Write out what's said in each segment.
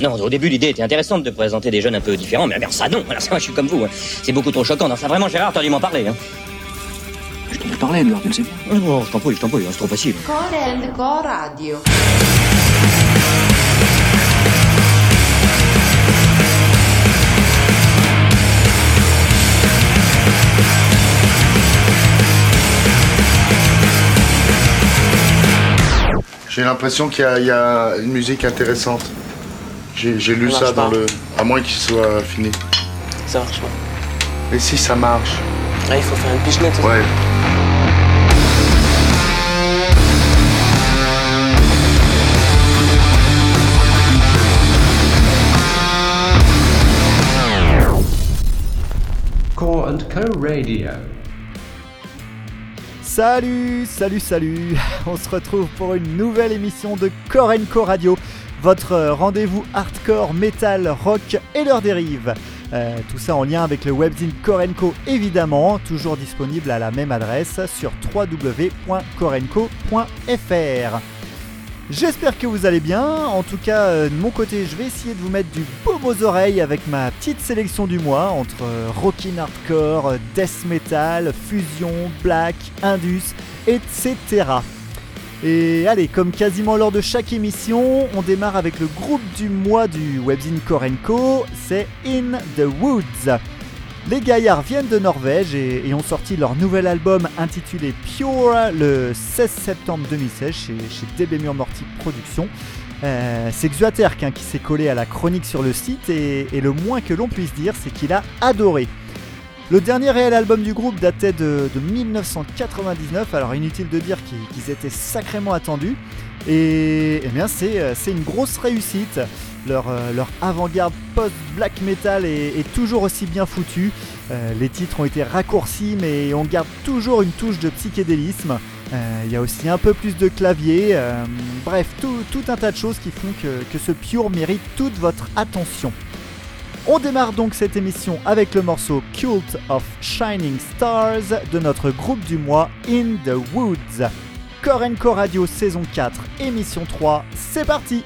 Non, au début, l'idée était intéressante de présenter des jeunes un peu différents, mais alors ça, non. Alors ça, moi, je suis comme vous. hein. C'est beaucoup trop choquant. Non, ça, vraiment, Gérard, t'as dû m'en parler. Hein. Je t'en ai parlé, Edward, tu le sais bien. Oh, je t'en prie, je t'en prie, c'est trop facile. Core Radio. J'ai l'impression qu'il y a une musique intéressante. J'ai lu Ça dans pas. le. À moins qu'il soit fini. Ça marche pas. Mais si ça marche. Là, il faut faire une pichenette. Ouais. Core and Co Radio. Salut, salut, salut On se retrouve pour une nouvelle émission de Core Co Radio, votre euh, rendez-vous hardcore, metal, rock et leurs dérives. Euh, tout ça en lien avec le webzine Corenco évidemment, toujours disponible à la même adresse sur www.corenco.fr. J'espère que vous allez bien. En tout cas, euh, de mon côté, je vais essayer de vous mettre du baume aux oreilles avec ma petite sélection du mois entre rockin' hardcore, death metal, fusion, black, indus, etc. Et allez, comme quasiment lors de chaque émission, on démarre avec le groupe du mois du webzine Korenko, c'est In the Woods. Les gaillards viennent de Norvège et, ont sorti leur nouvel album intitulé Pure le 16 septembre 2016 chez, chez DB Morty Productions. Euh, c'est Xuaterk hein, qui s'est collé à la chronique sur le site et le moins que l'on puisse dire c'est qu'il a adoré. Le dernier réel album du groupe datait de, de 1999, alors inutile de dire qu'ils étaient sacrément attendus. Et, eh bien c'est euh, c'est une grosse réussite. Leur, euh, avant-garde post-black metal est, toujours aussi bien foutu. Euh, les titres ont été raccourcis mais on garde toujours une touche de psychédélisme. Il y a aussi un peu plus de clavier. bref, tout, tout un tas de choses qui font que, que ce Pure mérite toute votre attention. On démarre donc cette émission avec le morceau Cult of Shining Stars de notre groupe du mois In the Woods. Korenko Radio saison 4, émission 3, c'est parti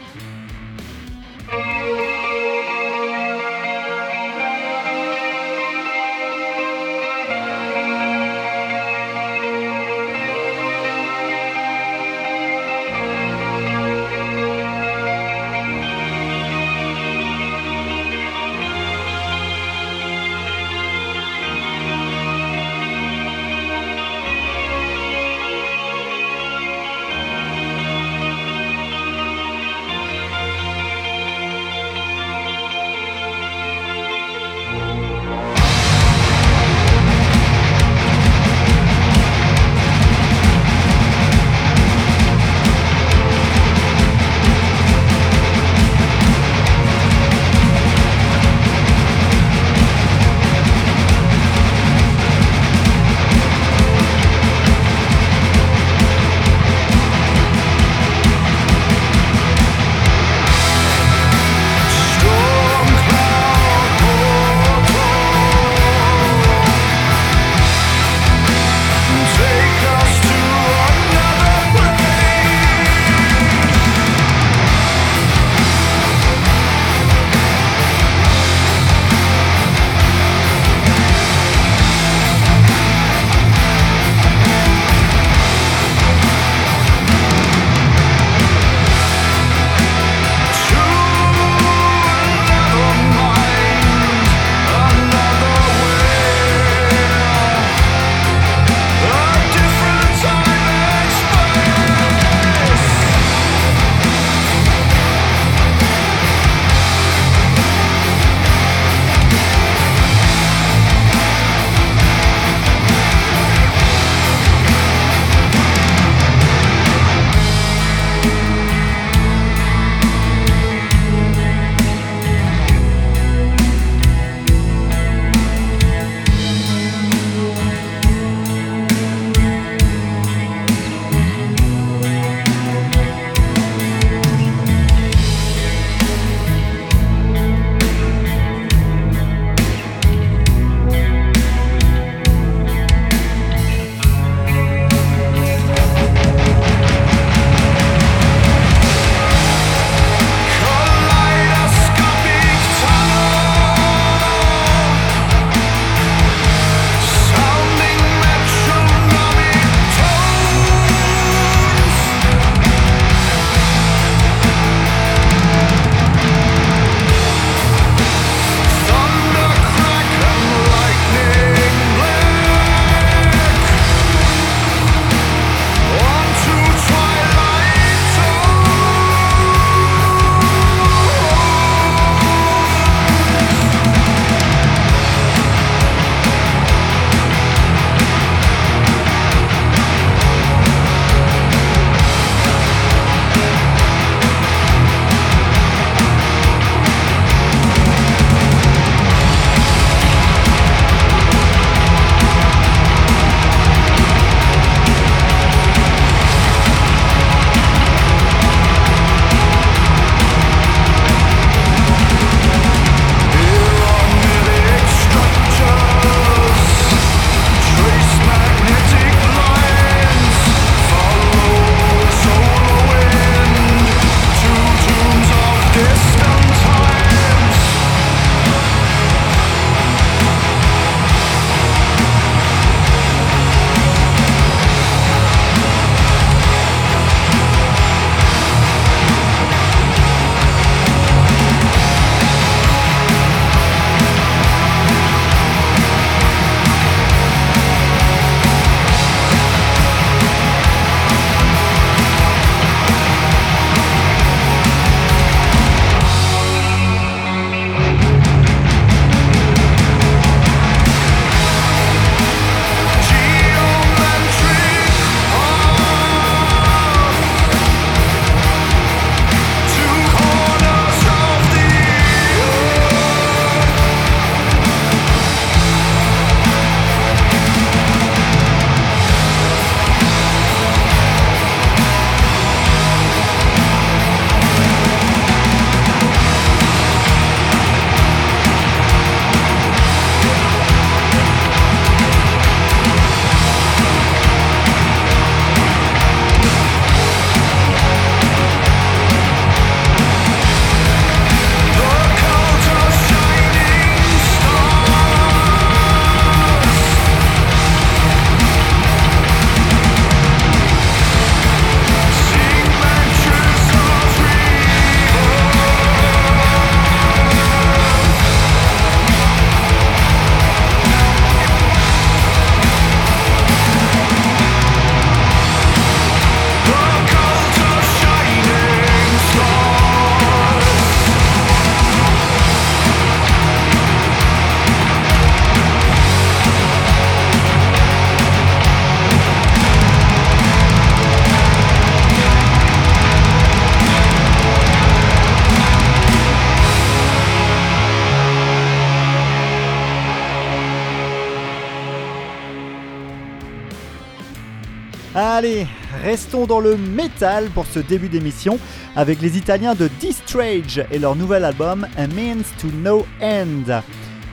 restons dans le métal pour ce début d'émission avec les Italiens de Distrage et leur nouvel album A Means to No End.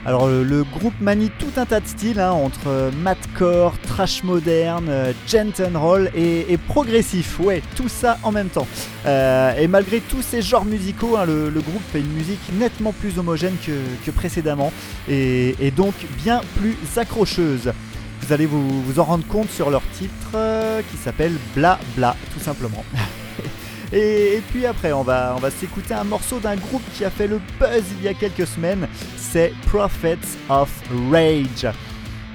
Alors le, groupe manie tout un tas de styles hein, entre madcore, trash moderne, euh, gent and roll et, progressif, ouais, tout ça en même temps. Euh, et malgré tous ces genres musicaux, hein, le, groupe fait une musique nettement plus homogène que, précédemment et donc bien plus accrocheuse. Vous allez vous, vous en rendre compte sur leur titre euh, qui s'appelle Bla Bla, tout simplement. Et, et puis après, on va, on va s'écouter un morceau d'un groupe qui a fait le buzz il y a quelques semaines. C'est Prophets of Rage.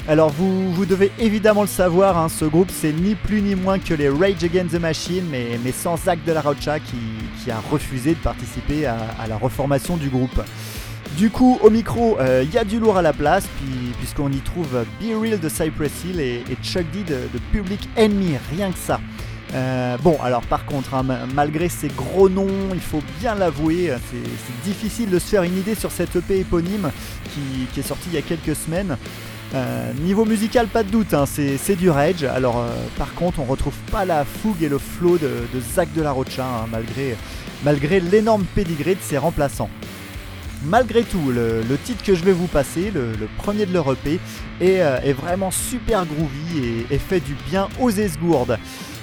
Alors vous, vous devez évidemment le savoir, hein, ce groupe c'est ni plus ni moins que les Rage Against the Machine, mais, mais sans Zach de la Rocha qui, qui a refusé de participer à, à la reformation du groupe. Du coup, au micro, il y a du lourd à la place, puis- puisqu'on y trouve Be Real de Cypress Hill et, Chuck D de, Public Enemy, rien que ça. Euh, bon, alors par contre, hein, ma- malgré ces gros noms, il faut bien l'avouer, euh, c'est difficile de se faire une idée sur cette EP éponyme qui, est sortie il y a quelques semaines. Euh, niveau musical, pas de doute, hein, c'est du rage. Alors, euh, par contre, on retrouve pas la fougue et le flow de, de Zach de la Rocha, hein, malgré, malgré l'énorme pédigré de ses remplaçants. Malgré tout, le, titre que je vais vous passer, le, premier de leur EP, est, euh, vraiment super groovy et, fait du bien aux esgourdes.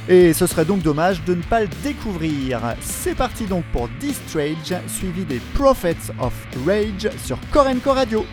Et ce serait donc dommage de ne pas le découvrir. C'est parti donc pour Distrage, suivi des Prophets of Rage sur Korenko Radio.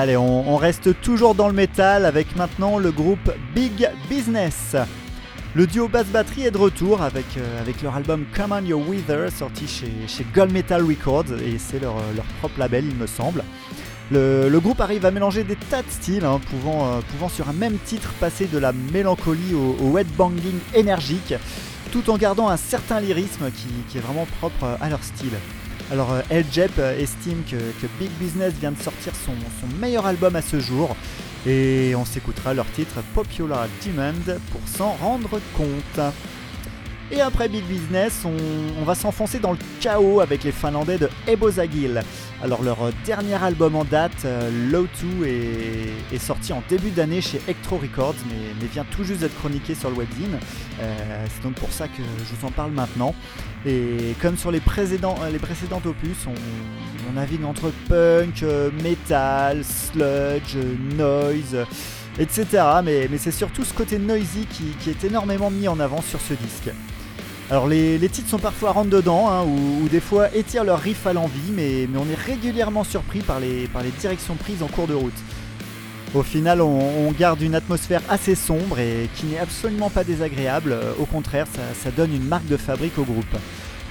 Allez, on, reste toujours dans le métal avec maintenant le groupe Big Business. Le duo basse batterie est de retour avec, euh, avec leur album Come On Your Wither sorti chez, Gold Metal Records et c'est leur, leur propre label il me semble. Le, groupe arrive à mélanger des tas de styles, hein, pouvant, euh, pouvant sur un même titre passer de la mélancolie au, au headbanging énergique, tout en gardant un certain lyrisme qui est vraiment propre à leur style. Alors euh, El euh, estime que, Big Business vient de sortir son meilleur album à ce jour et on s'écoutera leur titre Popular Demand pour s'en rendre compte. Et après Big Business, on, va s'enfoncer dans le chaos avec les Finlandais de Ebozagil. Alors leur dernier album en date, euh, Low 2, est, sorti en début d'année chez Electro Records, mais, vient tout juste d'être chroniqué sur le webzine. Euh, C'est donc pour ça que je vous en parle maintenant. Et comme sur les, précédents, euh, opus, on, navigue entre punk, metal, sludge, noise, etc. Mais, c'est surtout ce côté noisy qui est énormément mis en avant sur ce disque. Alors les, les titres sont parfois rentre dedans, hein, ou, des fois étirent leur riff à l'envie, mais, on est régulièrement surpris par les, directions prises en cours de route. Au final, on, garde une atmosphère assez sombre et qui n'est absolument pas désagréable, au contraire, ça, ça donne une marque de fabrique au groupe.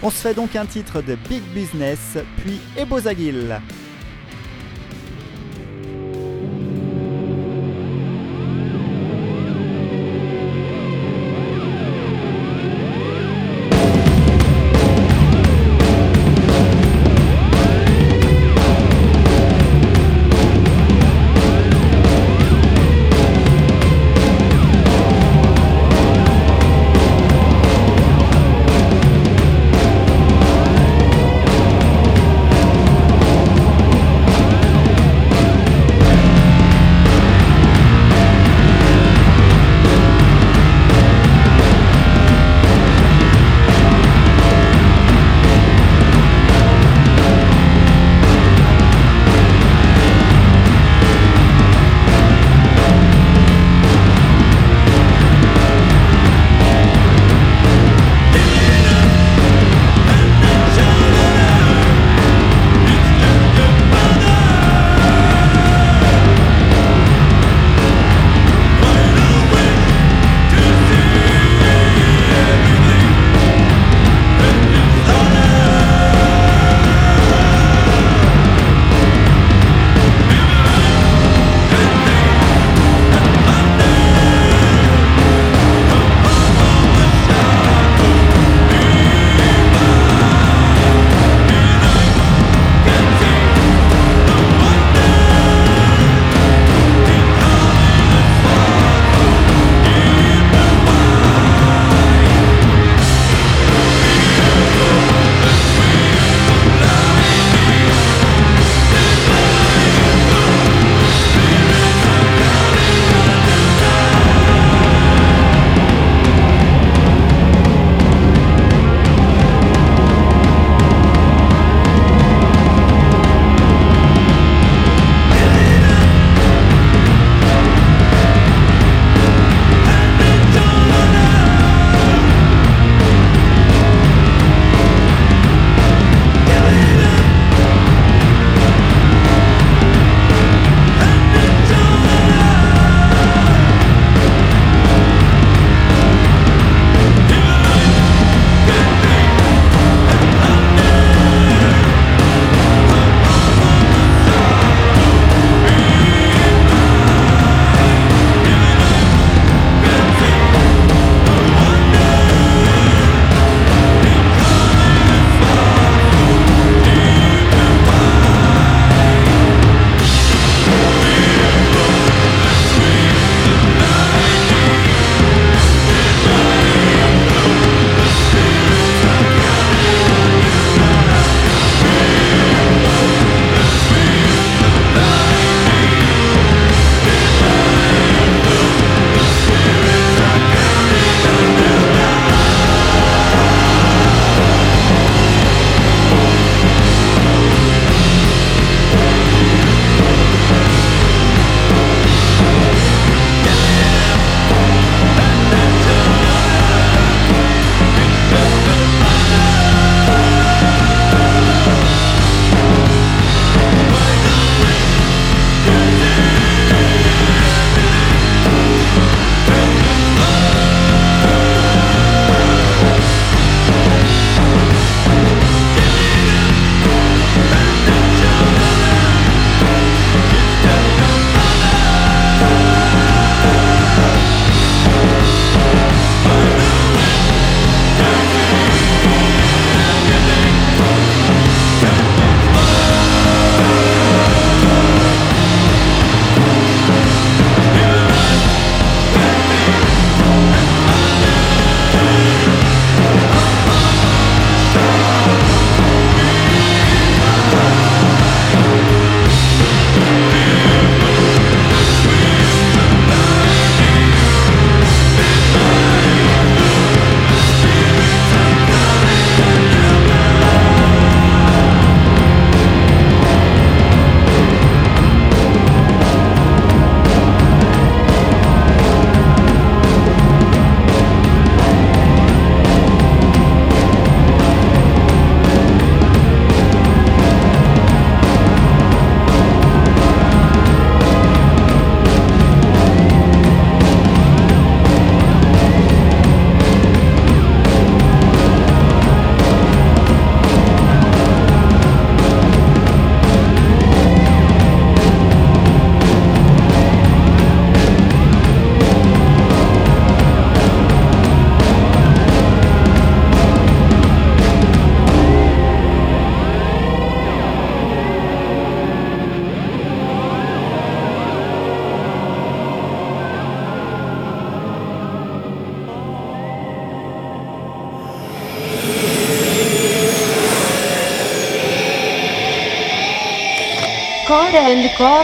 On se fait donc un titre de Big Business, puis Ebozagil. Core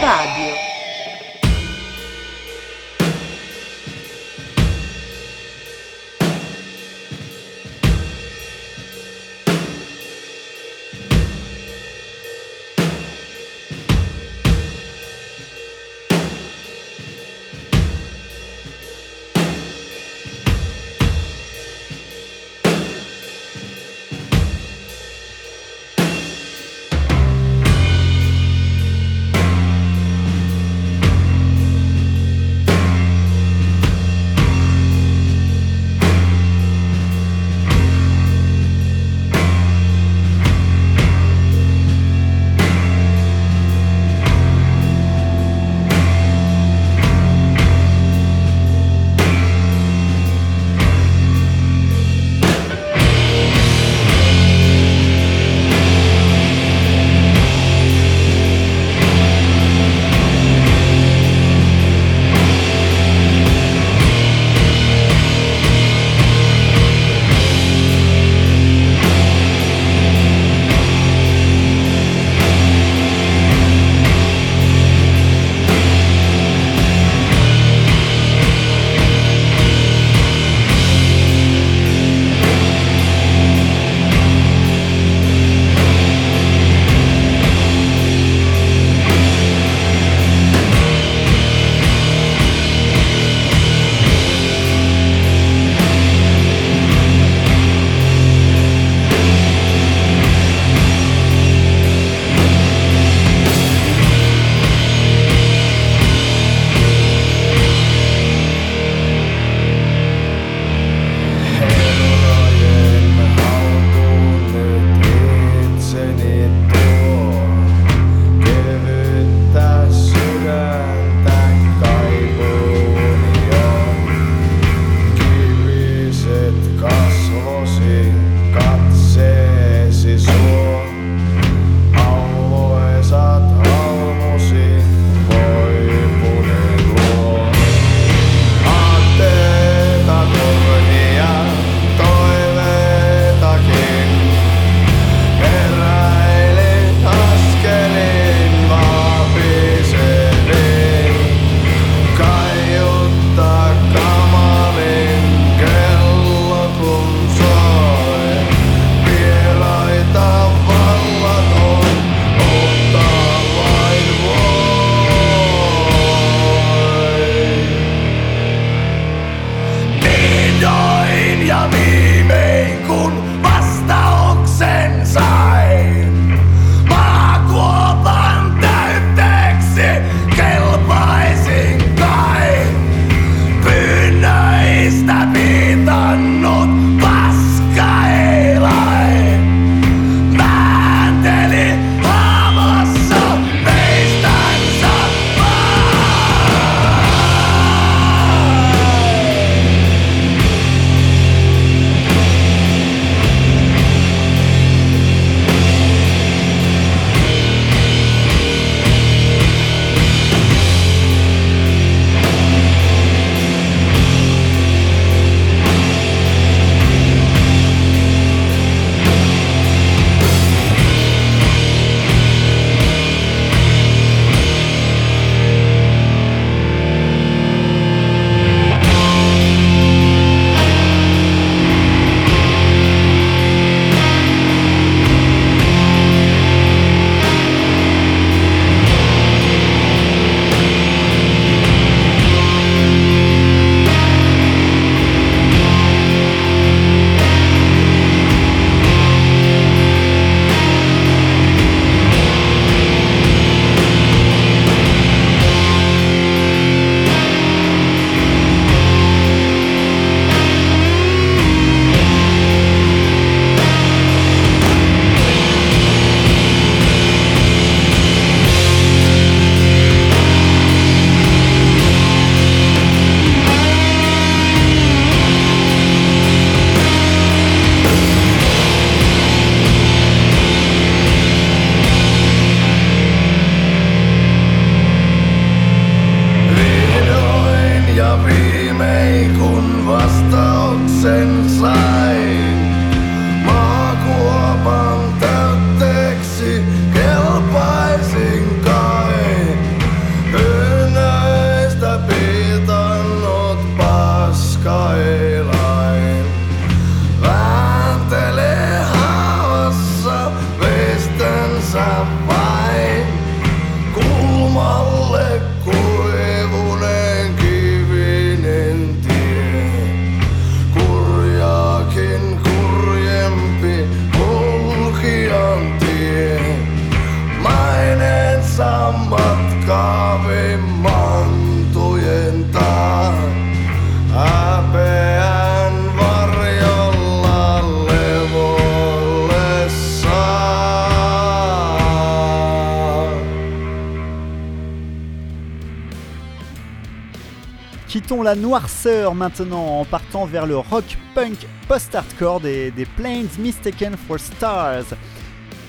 la noirceur maintenant en partant vers le rock punk post-hardcore des, Planes Mistaken for Stars.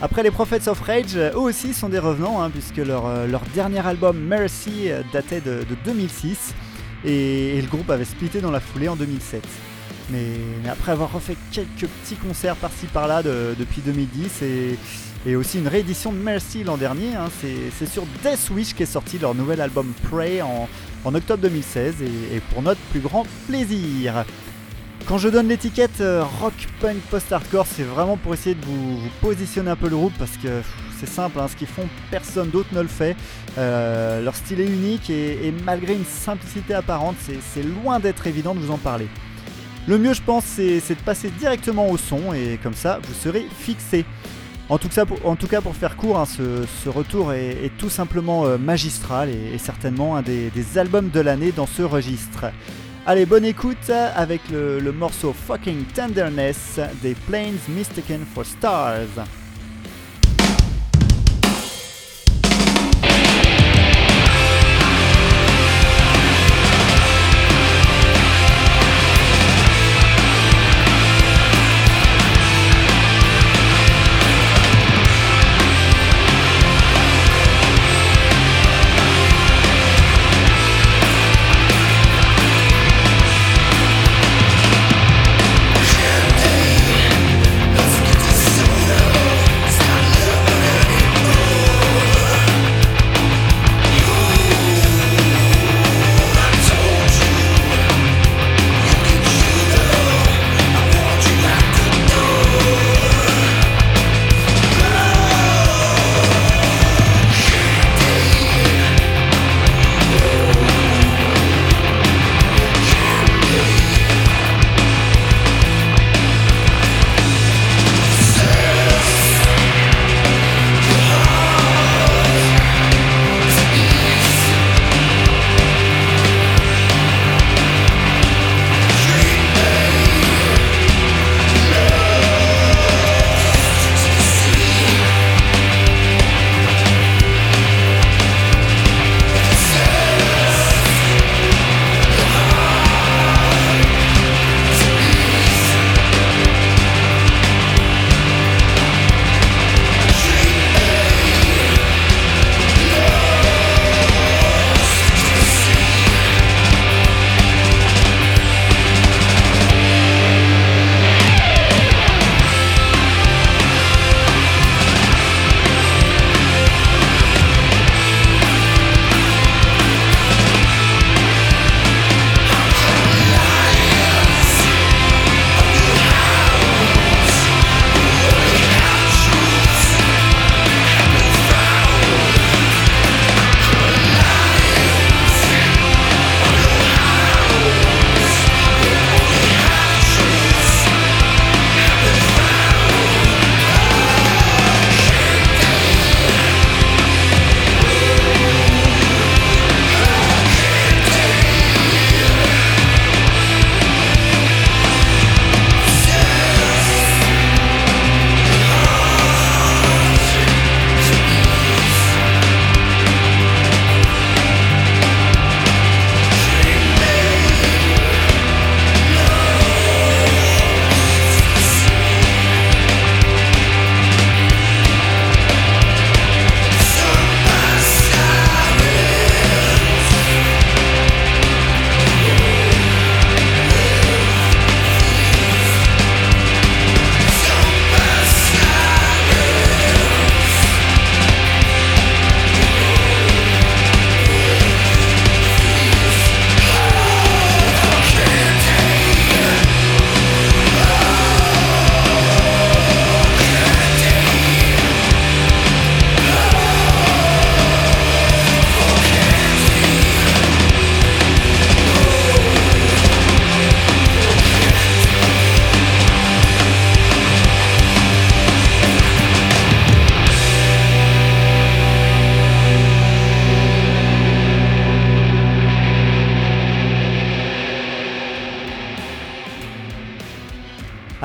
Après les Prophets of Rage, eux aussi sont des revenants, hein, puisque leur, euh, leur dernier album Mercy datait de, de 2006 et, le groupe avait splitté dans la foulée en 2007. Mais, après avoir refait quelques petits concerts par-ci par-là de- depuis 2010 et, et aussi une réédition de Mercy l'an dernier, hein, c'est c'est sur Death Wish qu'est sorti leur nouvel album Prey en, en octobre 2016 et, pour notre plus grand plaisir. Quand je donne l'étiquette euh, rock punk post-hardcore, c'est vraiment pour essayer de vous, positionner un peu le groupe parce que c'est simple, hein, ce qu'ils font, personne d'autre ne le fait. Euh, leur style est unique et, et malgré une simplicité apparente, c'est loin d'être évident de vous en parler. Le mieux, je pense, c'est de passer directement au son et comme ça, vous serez fixé. En tout cas, pour, faire court, hein, ce, retour est, tout simplement euh, magistral et, certainement un des, des albums de l'année dans ce registre. Allez, bonne écoute avec le, le morceau Fucking Tenderness des Planes Mistaken for Stars.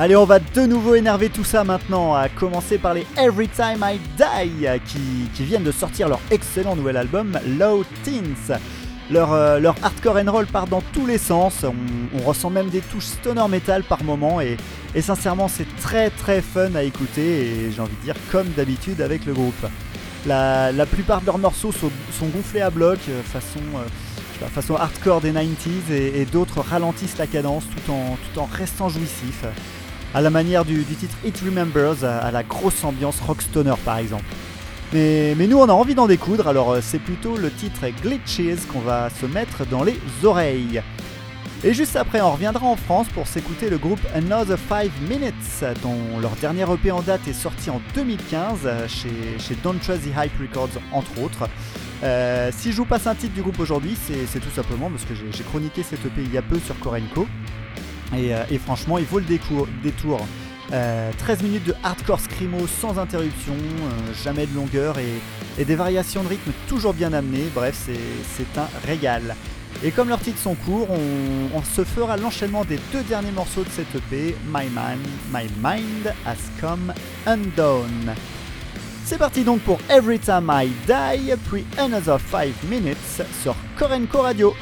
Allez, on va de nouveau énerver tout ça maintenant, à commencer par les Every Time I Die, qui, viennent de sortir leur excellent nouvel album Low Teens. Leur, euh, hardcore and roll part dans tous les sens, on, ressent même des touches stoner metal par moment, et, sincèrement c'est très très fun à écouter, et j'ai envie de dire comme d'habitude avec le groupe. La, plupart de leurs morceaux sont, gonflés à bloc, euh, façon, euh, façon hardcore des 90s, et, et d'autres ralentissent la cadence tout en, tout en restant jouissifs à la manière du, titre It Remembers, à, la grosse ambiance rockstoner par exemple. Mais, nous on a envie d'en découdre, alors euh, c'est plutôt le titre Glitches qu'on va se mettre dans les oreilles. Et juste après on reviendra en France pour s'écouter le groupe Another 5 Minutes, dont leur dernier EP en date est sorti en 2015 euh, chez, chez Don't Trust the Hype Records entre autres. Euh, si je vous passe un titre du groupe aujourd'hui, c'est tout simplement parce que j'ai chroniqué cet EP il y a peu sur Korenko. Et, euh, et franchement, il vaut le détour. Euh, 13 minutes de hardcore scrimo sans interruption, euh, jamais de longueur et, des variations de rythme toujours bien amenées. Bref, c'est un régal. Et comme leurs titres sont courts, on, on se fera l'enchaînement des deux derniers morceaux de cette EP, My Man, My Mind Has Come Undone. C'est parti donc pour Every Time I Die, puis Another 5 Minutes sur Korenko Radio.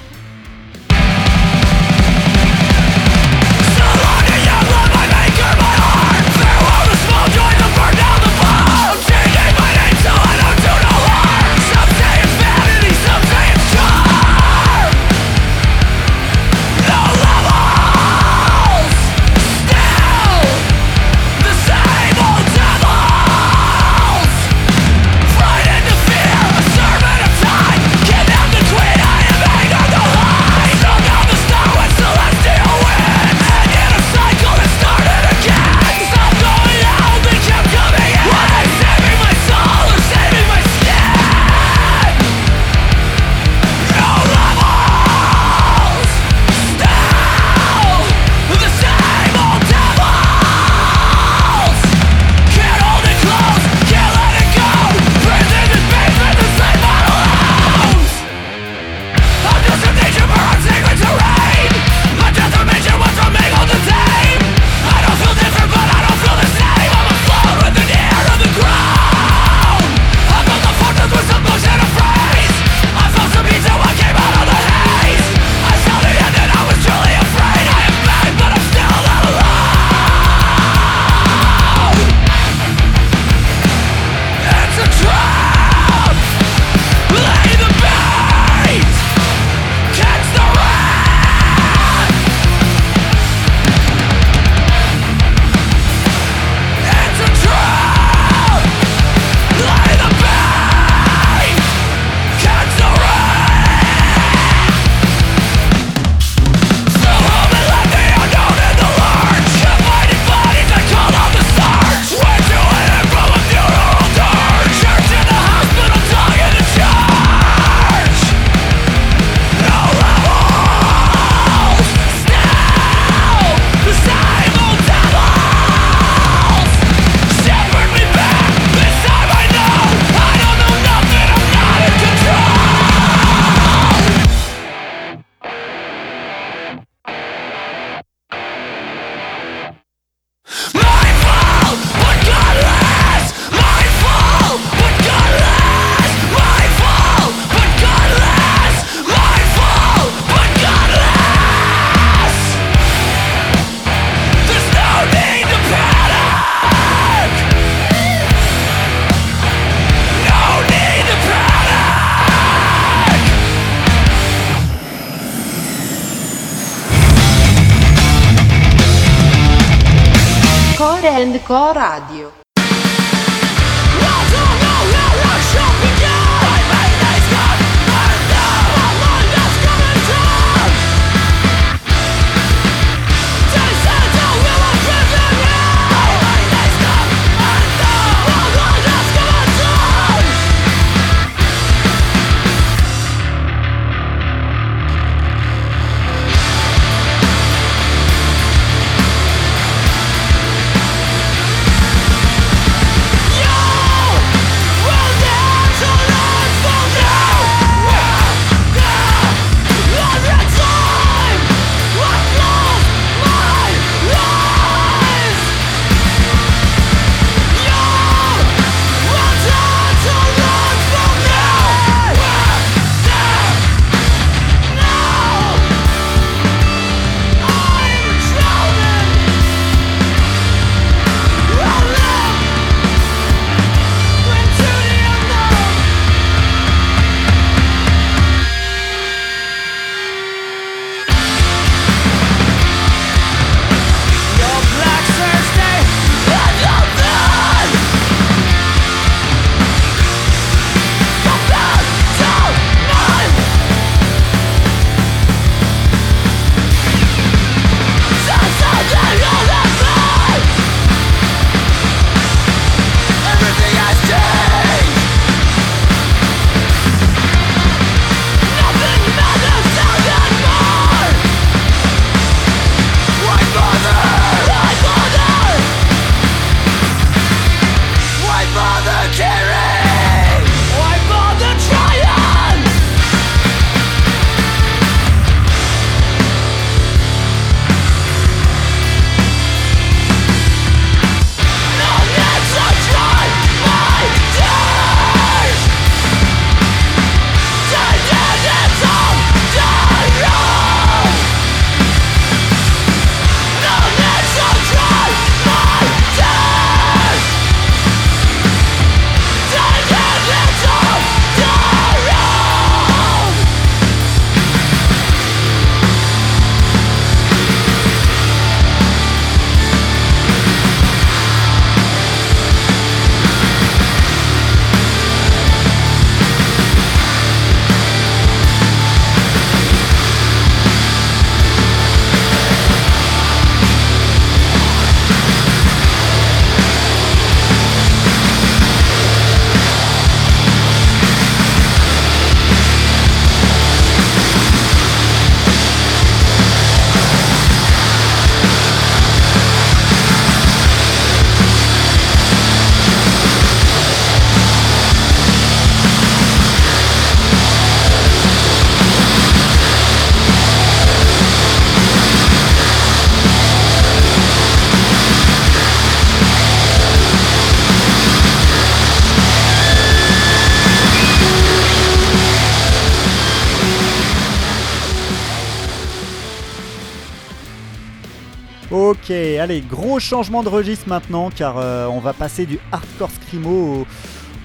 Allez, gros changement de registre maintenant car euh, on va passer du hardcore screamo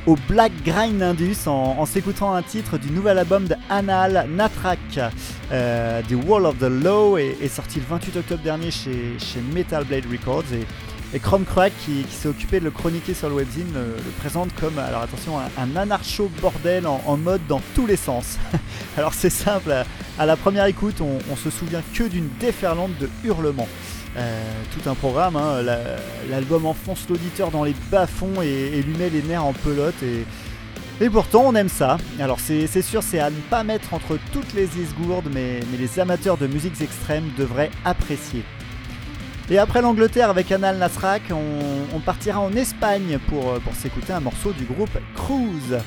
au, black grind indus en, s'écoutant un titre du nouvel album de Anal Natrak. Euh, The Wall of the Law est, sorti le 28 octobre dernier chez, Metal Blade Records et, et Chrome Crack qui, s'est occupé de le chroniquer sur le webzine le, présente comme, alors attention, un, un anarcho bordel en, mode dans tous les sens. alors c'est simple, à, à la première écoute on, on se souvient que d'une déferlante de hurlements. Euh, tout un programme, hein. La- l'album enfonce l'auditeur dans les bas-fonds et, lui met les nerfs en pelote et, pourtant on aime ça. Alors c'est sûr c'est à ne pas mettre entre toutes les esgourdes mais, les amateurs de musiques extrêmes devraient apprécier. Et après l'Angleterre avec Anal Nasrak, on, partira en Espagne pour, s'écouter un morceau du groupe Cruise.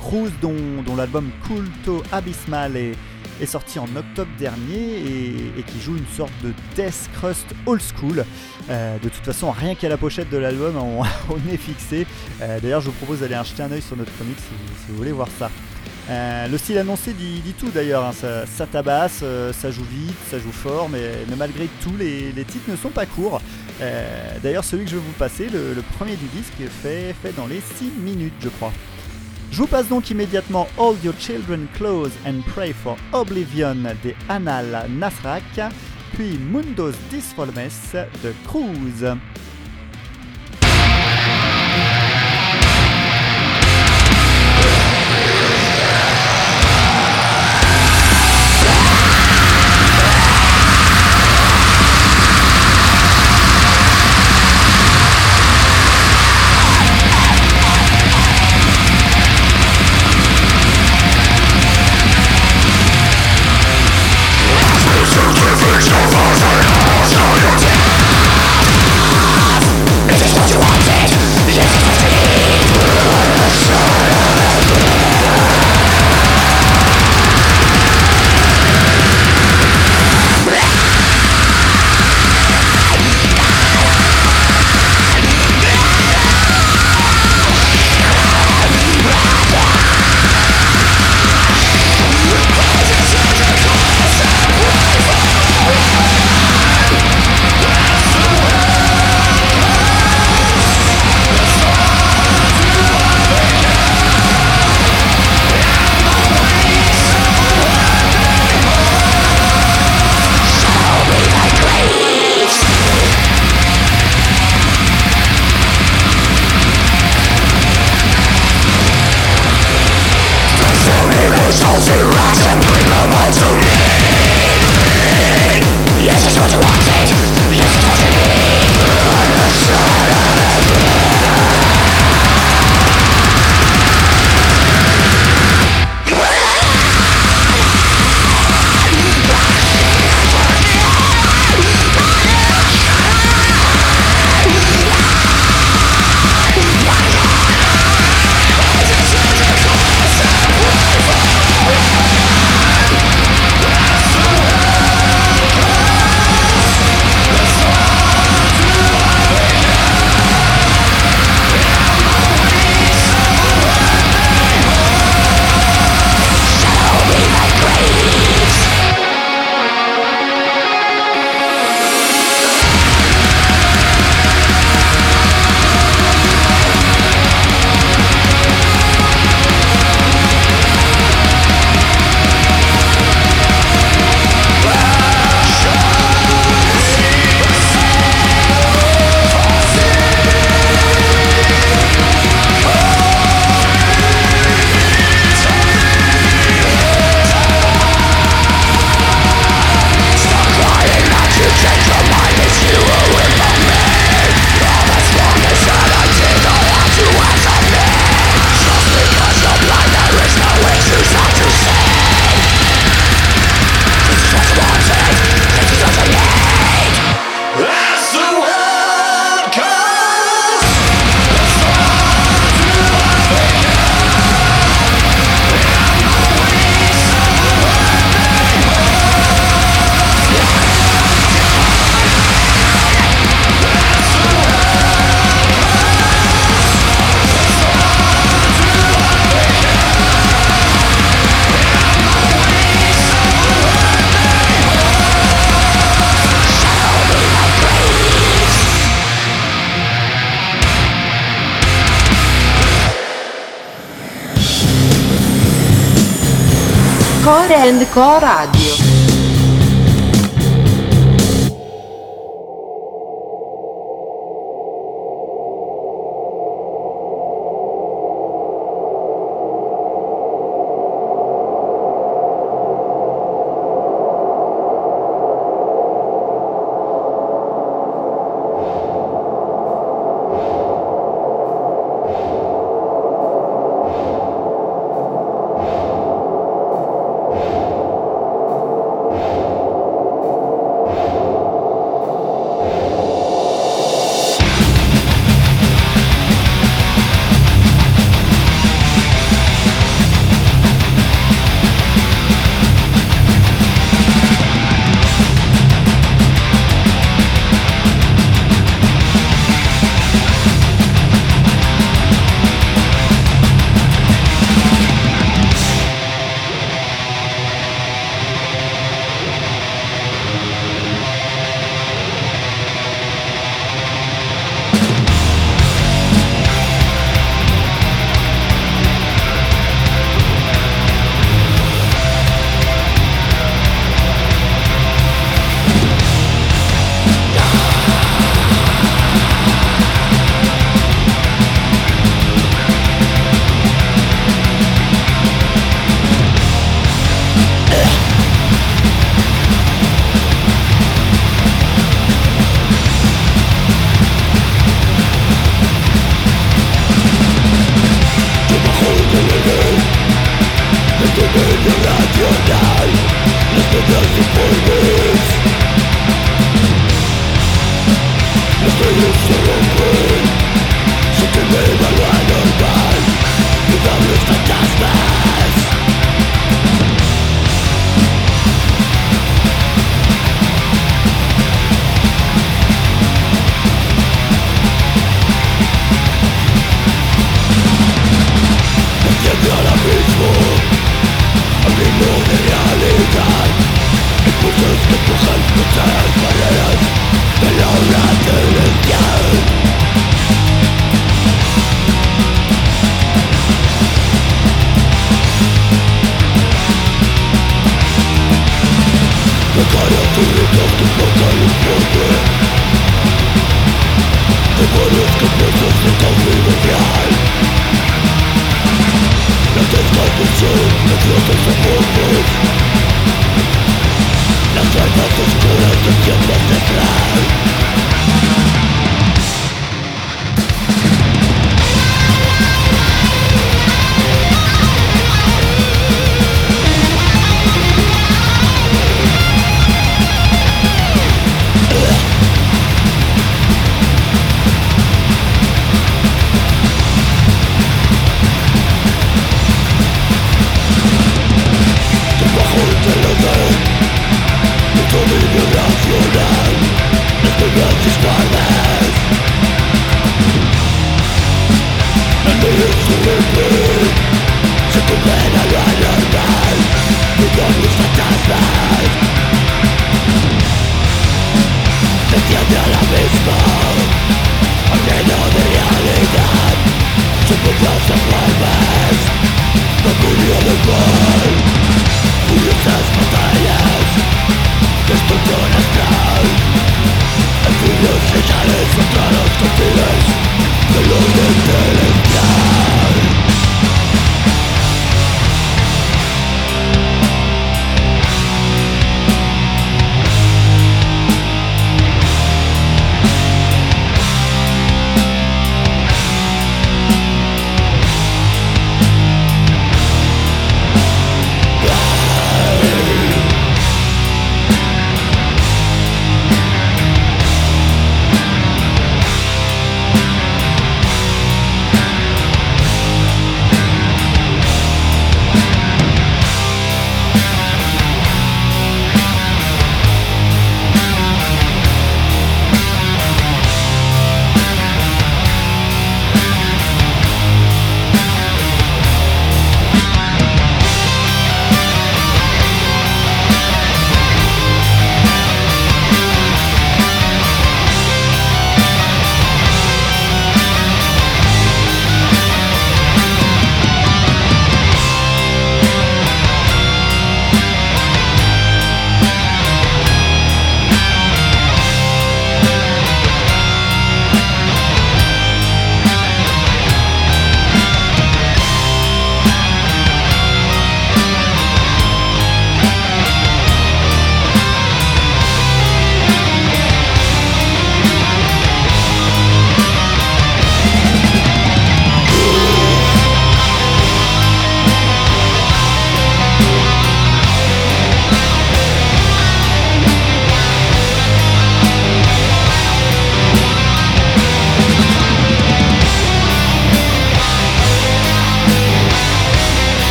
Cruise dont, dont l'album Culto Abysmal est, est sorti en octobre dernier et, qui joue une sorte de death crust old school. Euh, de toute façon, rien qu'à la pochette de l'album, on, est fixé. Euh, D'ailleurs, je vous propose d'aller jeter un oeil sur notre chronique si, vous- voulez voir ça. Euh, le style annoncé dit, tout d'ailleurs, hein. ça, tabasse, ça joue vite, ça joue fort, mais, malgré tout, les, titres ne sont pas courts. D'ailleurs, celui que je vais vous passer, le, premier du disque, fait, fait dans les 6 minutes, je crois. Je vous passe donc immédiatement Hold Your Children Close and Pray for Oblivion des Anal Nasrak, puis Mundos Disformes de Cruz. Core and Co Radio.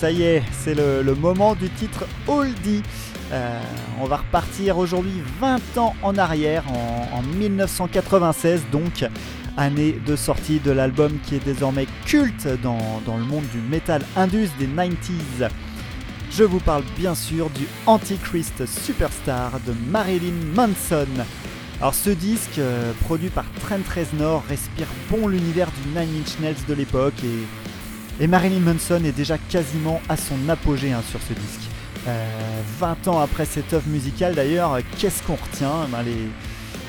Ça y est, c'est le, moment du titre Oldie. Euh, on va repartir aujourd'hui 20 ans en arrière, en, en 1996 donc, année de sortie de l'album qui est désormais culte dans, dans le monde du metal indus des 90s. Je vous parle bien sûr du Antichrist Superstar de Marilyn Manson. Alors ce disque, euh, produit par Trent Reznor, respire bon l'univers du Nine Inch Nails de l'époque et, et Marilyn Manson est déjà quasiment à son apogée hein, sur ce disque. Euh, 20 ans après cette œuvre musicale d'ailleurs, qu'est-ce qu'on retient? Ben, les-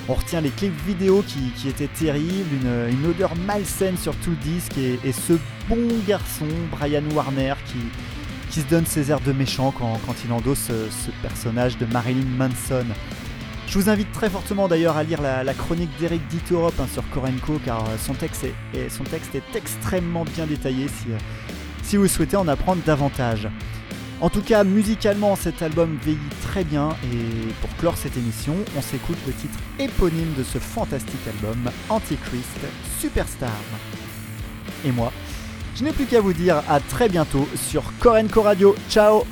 On retient les clips vidéo qui, étaient terribles, une, odeur malsaine sur tout le disque et, ce bon garçon, Brian Warner, qui, se donne ses airs de méchant quand, il endosse ce personnage de Marilyn Manson. Je vous invite très fortement d'ailleurs à lire la, chronique d'Eric Dittorop hein, sur Korenko car euh, son texte, est, est- son texte est extrêmement bien détaillé si, euh, si vous souhaitez en apprendre davantage. En tout cas, musicalement, cet album vieillit très bien et pour clore cette émission, on s'écoute le titre éponyme de ce fantastique album, Antichrist Superstar. Et moi, je n'ai plus qu'à vous dire à très bientôt sur Korenko Radio. Ciao